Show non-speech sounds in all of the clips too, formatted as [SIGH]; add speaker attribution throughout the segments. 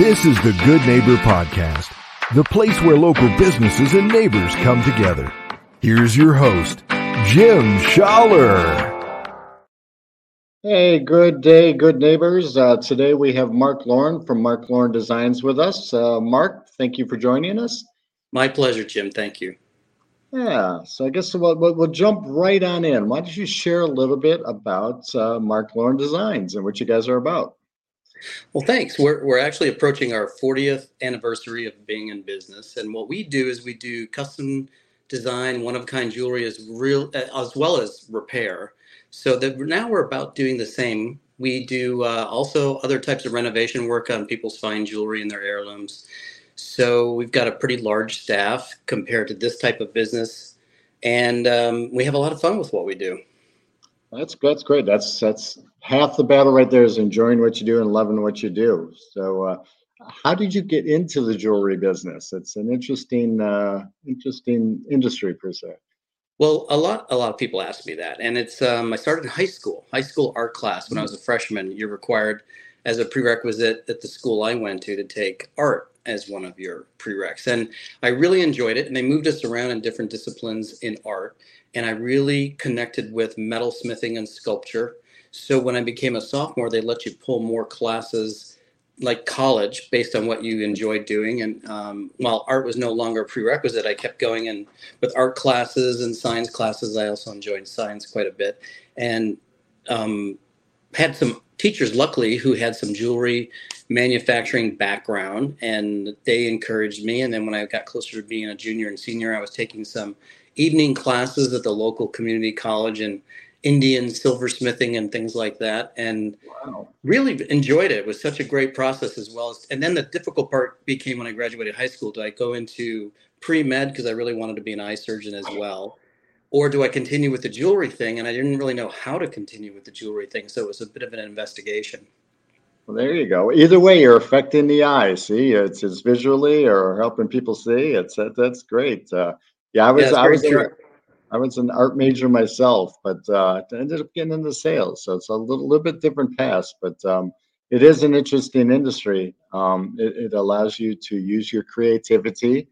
Speaker 1: This is the Good Neighbor Podcast, the place where local businesses and neighbors come together. Here's your host, Jim Schaller.
Speaker 2: Hey, good day, good neighbors. Uh, today we have Mark Loren from Mark Loren Designs with us. Uh, Mark, thank you for joining us.
Speaker 3: My pleasure, Jim. Thank you.
Speaker 2: Yeah, so I guess we'll, we'll, we'll jump right on in. Why don't you share a little bit about uh, Mark Loren Designs and what you guys are about?
Speaker 3: Well, thanks. We're, we're actually approaching our 40th anniversary of being in business. And what we do is we do custom design, one of kind jewelry as real as well as repair. So that now we're about doing the same. We do uh, also other types of renovation work on people's fine jewelry and their heirlooms. So we've got a pretty large staff compared to this type of business, and um, we have a lot of fun with what we do.
Speaker 2: That's that's great. That's that's half the battle right there is enjoying what you do and loving what you do. So, uh, how did you get into the jewelry business? It's an interesting uh, interesting industry per se.
Speaker 3: Well, a lot a lot of people ask me that, and it's um, I started in high school, high school art class when I was a freshman. You're required as a prerequisite at the school I went to to take art as one of your prereqs, and I really enjoyed it. And they moved us around in different disciplines in art and I really connected with metal smithing and sculpture. So when I became a sophomore, they let you pull more classes like college based on what you enjoyed doing. And um, while art was no longer a prerequisite, I kept going and with art classes and science classes. I also enjoyed science quite a bit and um, had some teachers, luckily, who had some jewelry manufacturing background and they encouraged me. And then when I got closer to being a junior and senior, I was taking some evening classes at the local community college and Indian silversmithing and things like that, and wow. really enjoyed it. It was such a great process as well. As, and then the difficult part became when I graduated high school. Do I go into pre med because I really wanted to be an eye surgeon as well, or do I continue with the jewelry thing? And I didn't really know how to continue with the jewelry thing, so it was a bit of an investigation.
Speaker 2: Well, there you go. Either way, you're affecting the eye. See, it's, it's visually or helping people see. It's that's great. Uh, yeah, I was. Yeah, I was. A, I was an art major myself, but uh, I ended up getting into sales. So it's a little, little bit different path, but um, it is an interesting industry. Um, it, it, allows you to use your creativity.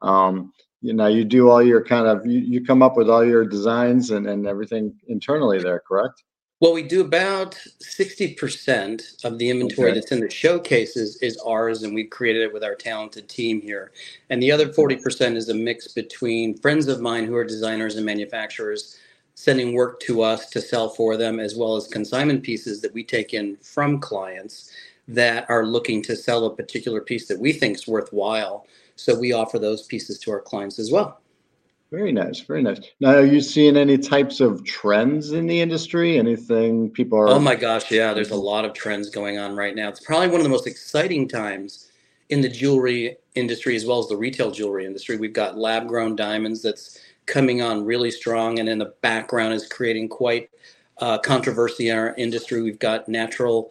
Speaker 2: Um, you know, you do all your kind of you, you come up with all your designs and, and everything internally there, correct?
Speaker 3: Well, we do about 60% of the inventory okay. that's in the showcases is ours, and we've created it with our talented team here. And the other 40% is a mix between friends of mine who are designers and manufacturers sending work to us to sell for them, as well as consignment pieces that we take in from clients that are looking to sell a particular piece that we think is worthwhile. So we offer those pieces to our clients as well.
Speaker 2: Very nice, very nice. Now, are you seeing any types of trends in the industry? Anything people are?
Speaker 3: Oh my gosh, yeah. There's a lot of trends going on right now. It's probably one of the most exciting times in the jewelry industry as well as the retail jewelry industry. We've got lab grown diamonds that's coming on really strong, and in the background is creating quite uh, controversy in our industry. We've got natural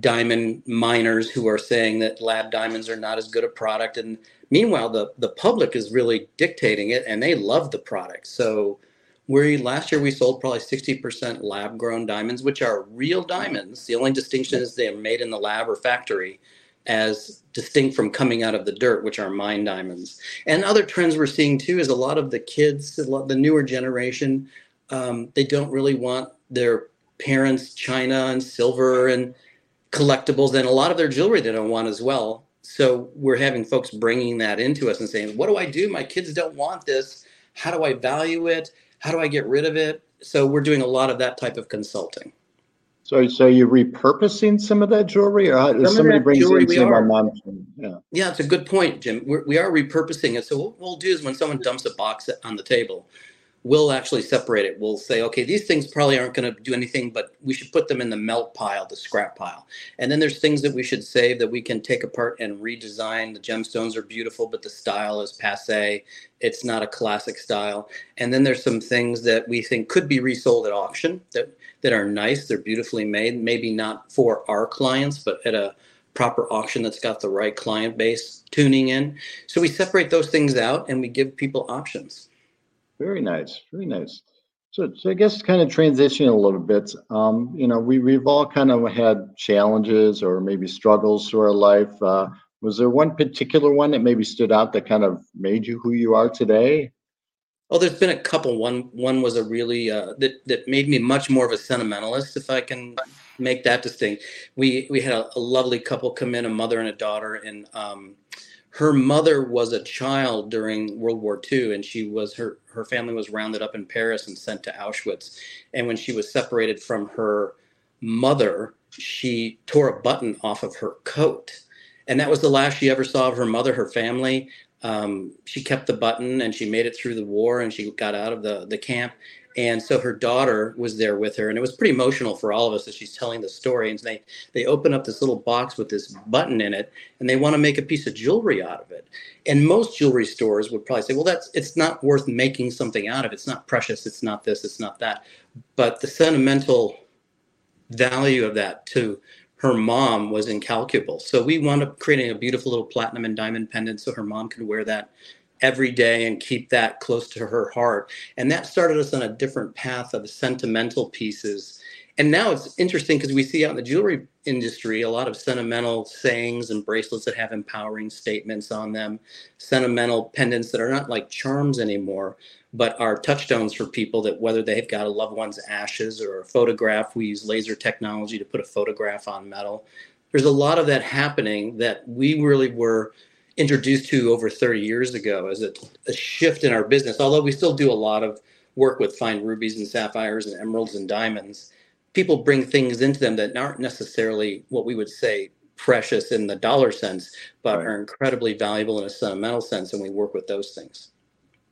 Speaker 3: diamond miners who are saying that lab diamonds are not as good a product and Meanwhile, the the public is really dictating it, and they love the product. So, we last year we sold probably sixty percent lab grown diamonds, which are real diamonds. The only distinction is they're made in the lab or factory, as distinct from coming out of the dirt, which are mine diamonds. And other trends we're seeing too is a lot of the kids, the newer generation, um, they don't really want their parents' china and silver and collectibles, and a lot of their jewelry they don't want as well so we're having folks bringing that into us and saying, "What do I do? My kids don't want this. How do I value it? How do I get rid of it?" So we're doing a lot of that type of consulting.
Speaker 2: So, so you're repurposing some of that jewelry, or how, somebody brings it into my mom?
Speaker 3: Yeah, yeah, it's a good point, Jim. We're, we are repurposing it. So what we'll do is when someone dumps a box on the table, we'll actually separate it. We'll say, okay, these things probably aren't going to do anything, but we should put them in the melt pile, the scrap pile. And then there's things that we should save that we can take apart and redesign. The gemstones are beautiful, but the style is passe. It's not a classic style. And then there's some things that we think could be resold at auction that that are nice. They're beautifully made, maybe not for our clients, but at a proper auction that's got the right client base tuning in. So we separate those things out and we give people options.
Speaker 2: Very nice. Very nice. So, so I guess kind of transitioning a little bit. Um, you know, we we've all kind of had challenges or maybe struggles through our life. Uh, was there one particular one that maybe stood out that kind of made you who you are today?
Speaker 3: Oh, there's been a couple. One one was a really uh, that that made me much more of a sentimentalist, if I can make that distinct. We we had a, a lovely couple come in, a mother and a daughter, and um, her mother was a child during World War II, and she was her her family was rounded up in Paris and sent to Auschwitz. And when she was separated from her mother, she tore a button off of her coat, and that was the last she ever saw of her mother, her family. Um, she kept the button, and she made it through the war, and she got out of the the camp. And so her daughter was there with her, and it was pretty emotional for all of us as she's telling the story. And they they open up this little box with this button in it, and they want to make a piece of jewelry out of it. And most jewelry stores would probably say, "Well, that's it's not worth making something out of. It's not precious. It's not this. It's not that." But the sentimental value of that to her mom was incalculable. So we wound up creating a beautiful little platinum and diamond pendant so her mom could wear that every day and keep that close to her heart. And that started us on a different path of sentimental pieces. And now it's interesting because we see out in the jewelry industry a lot of sentimental sayings and bracelets that have empowering statements on them, sentimental pendants that are not like charms anymore, but are touchstones for people that whether they've got a loved one's ashes or a photograph, we use laser technology to put a photograph on metal. There's a lot of that happening that we really were introduced to over 30 years ago as a, a, shift in our business. Although we still do a lot of work with fine rubies and sapphires and emeralds and diamonds, people bring things into them that aren't necessarily what we would say precious in the dollar sense, but right. are incredibly valuable in a sentimental sense. And we work with those things.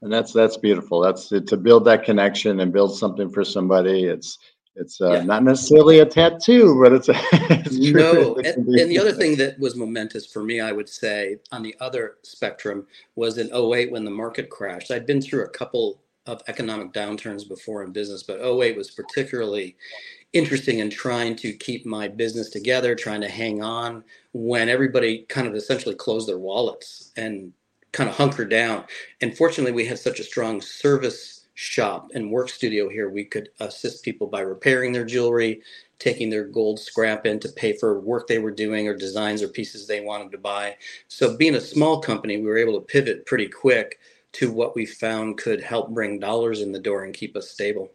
Speaker 2: And that's that's beautiful. That's to build that connection and build something for somebody. It's it's uh, yeah. not necessarily a tattoo, but it's a [LAUGHS] it's
Speaker 3: no. And, and, the other thing that was momentous for me, I would say, on the other spectrum, was in 08 when the market crashed. I'd been through a couple of economic downturns before in business, but 08 was particularly interesting in trying to keep my business together, trying to hang on when everybody kind of essentially closed their wallets and kind of hunkered down. And fortunately, we had such a strong service shop and work studio here, we could assist people by repairing their jewelry, taking their gold scrap in to pay for work they were doing or designs or pieces they wanted to buy. So, being a small company, we were able to pivot pretty quick to what we found could help bring dollars in the door and keep us stable.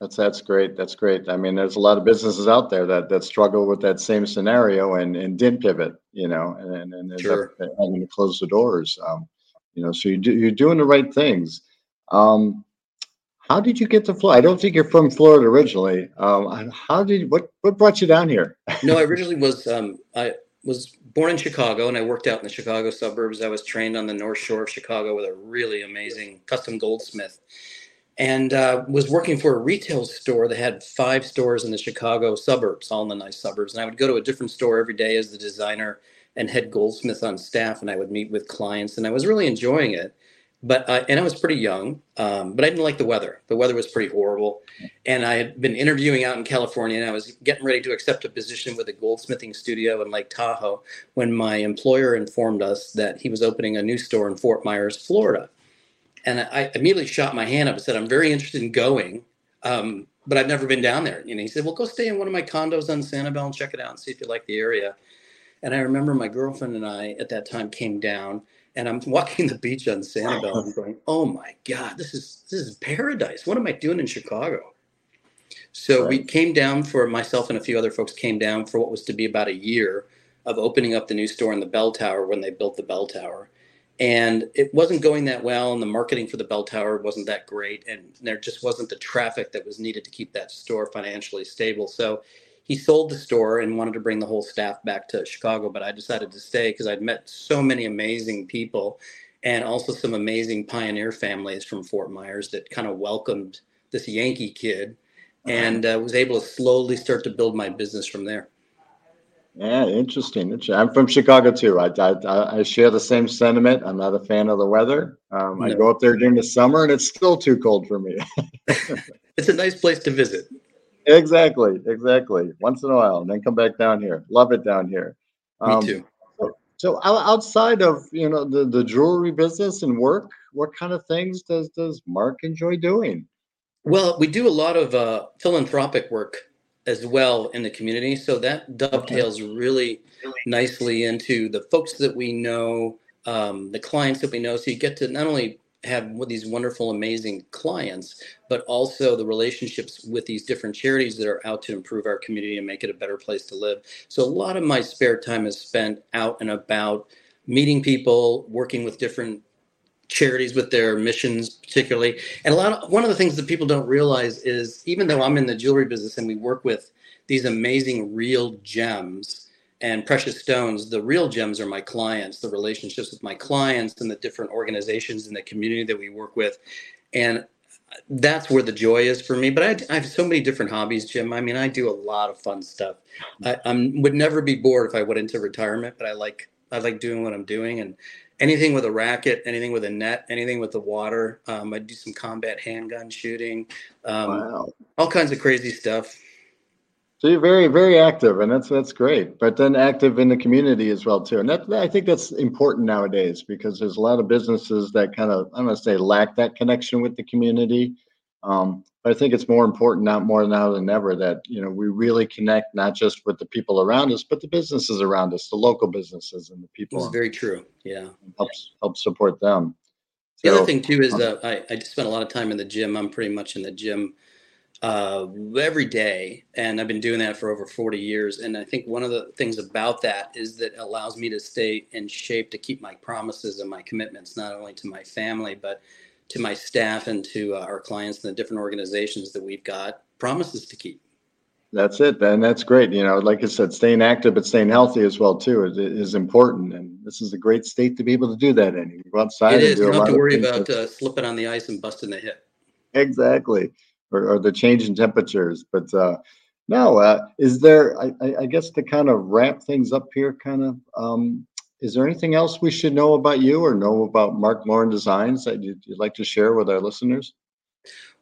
Speaker 2: That's that's great. That's great. I mean, there's a lot of businesses out there that that struggle with that same scenario and and didn't pivot, you know, and and sure. having to close the doors. Um, you know, so you do, you're doing the right things. Um, how did you get to Florida? I don't think you're from Florida originally. Um, how did what what brought you down here?
Speaker 3: no, I [LAUGHS] originally was. Um, I was born in Chicago, and I worked out in the Chicago suburbs. I was trained on the North Shore of Chicago with a really amazing custom goldsmith, and uh, was working for a retail store that had five stores in the Chicago suburbs, all in the nice suburbs. And I would go to a different store every day as the designer and head goldsmith on staff, and I would meet with clients, and I was really enjoying it but and I was pretty young, um, but I didn't like the weather. The weather was pretty horrible, and I had been interviewing out in California, and I was getting ready to accept a position with a goldsmithing studio in Lake Tahoe when my employer informed us that he was opening a new store in Fort Myers, Florida, and I immediately shot my hand up and said, "I'm very interested in going." Um, but I've never been down there. Know, he said, "Well, go stay in one of my condos on Sanibel and check it out and see if you like the area." And I remember my girlfriend and I at that time came down and I'm walking the beach on Sanibel and going, "Oh my God, this is this is paradise. What am I doing in Chicago?" So right. we came down for myself and a few other folks came down for what was to be about a year of opening up the new store in the Bell Tower when they built the Bell Tower. And it wasn't going that well, and the marketing for the Bell Tower wasn't that great, and there just wasn't the traffic that was needed to keep that store financially stable. So he sold the store and wanted to bring the whole staff back to Chicago, but I decided to stay because I'd met so many amazing people and also some amazing pioneer families from Fort Myers that kind of welcomed this Yankee kid and uh, was able to slowly start to build my business from there.
Speaker 2: Yeah, interesting. I'm from Chicago too. I, I, I share the same sentiment. I'm not a fan of the weather. Um, no. I go up there during the summer and it's still too cold for me. [LAUGHS] [LAUGHS]
Speaker 3: it's a nice place to visit.
Speaker 2: Exactly, exactly. Once in a while, and then come back down here. Love it down here.
Speaker 3: Um, Me too.
Speaker 2: So, so outside of you know the, the jewelry business and work, what kind of things does does Mark enjoy doing?
Speaker 3: Well, we do a lot of uh, philanthropic work as well in the community. So that dovetails okay. really nicely into the folks that we know, um, the clients that we know. So you get to not only have these wonderful, amazing clients, but also the relationships with these different charities that are out to improve our community and make it a better place to live. So a lot of my spare time is spent out and about meeting people, working with different charities with their missions particularly and a lot of one of the things that people don't realize is even though i'm in the jewelry business and we work with these amazing real gems and precious stones the real gems are my clients the relationships with my clients and the different organizations in the community that we work with and that's where the joy is for me but I, I have so many different hobbies jim i mean i do a lot of fun stuff i I'm, would never be bored if i went into retirement but i like i like doing what i'm doing and anything with a racket, anything with a net, anything with the water. Um, I do some combat handgun shooting, um, wow. all kinds of crazy stuff.
Speaker 2: So you're very, very active, and that's that's great. But then active in the community as well too, and that I think that's important nowadays because there's a lot of businesses that kind of I'm going to say lack that connection with the community. Um, but I think it's more important now, more now than ever, that you know we really connect not just with the people around us, but the businesses around us, the local businesses and the people.
Speaker 3: It's very true. Yeah,
Speaker 2: helps help support them.
Speaker 3: The so, other thing too is um, uh, I I spent a lot of time in the gym. I'm pretty much in the gym uh, every day, and I've been doing that for over 40 years. And I think one of the things about that is that it allows me to stay in shape to keep my promises and my commitments, not only to my family but to my staff and to uh, our clients and the different organizations that we've got promises to keep.
Speaker 2: That's it, and that's great. You know, like I said, staying active but staying healthy as well too is, is important. And this is a great state to be able to do that in. You go outside.
Speaker 3: It is. You don't have to worry about uh, slipping on the ice and busting the hip.
Speaker 2: Exactly, or, or the change in temperatures. But uh, no, uh, is there? I, I, guess to kind of wrap things up here, kind of. Um, is there anything else we should know about you or know about Mark Loren Designs that you'd, you'd like to share with our listeners?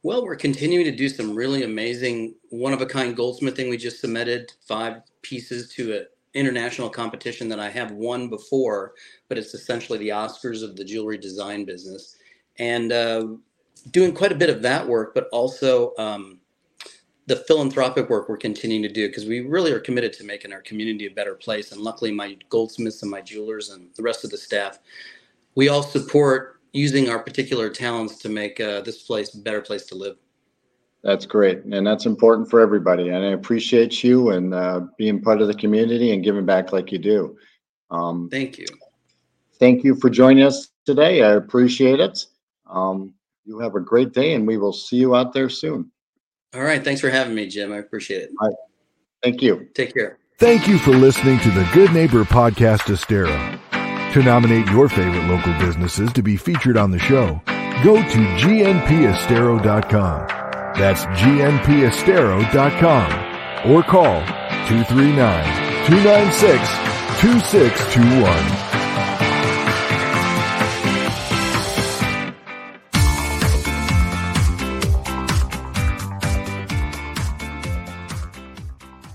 Speaker 3: Well, we're continuing to do some really amazing one of a kind goldsmithing. We just submitted five pieces to an international competition that I have won before, but it's essentially the Oscars of the jewelry design business. And uh, doing quite a bit of that work, but also um, the philanthropic work we're continuing to do because we really are committed to making our community a better place. And luckily, my goldsmiths and my jewelers and the rest of the staff, we all support using our particular talents to make uh, this place a better place to live.
Speaker 2: That's great, and that's important for everybody. And I appreciate you and uh, being part of the community and giving back like you do.
Speaker 3: Um, thank you.
Speaker 2: Thank you for joining us today. I appreciate it. Um, you have a great day, and we will see you out there soon.
Speaker 3: All right. Thanks for having me, Jim. I appreciate it. All right.
Speaker 2: Thank you.
Speaker 3: Take care.
Speaker 1: Thank you for listening to the Good Neighbor Podcast Estero. To nominate your favorite local businesses to be featured on the show, go to gnpestero.com. That's gnpestero.com or call 239 296 2621.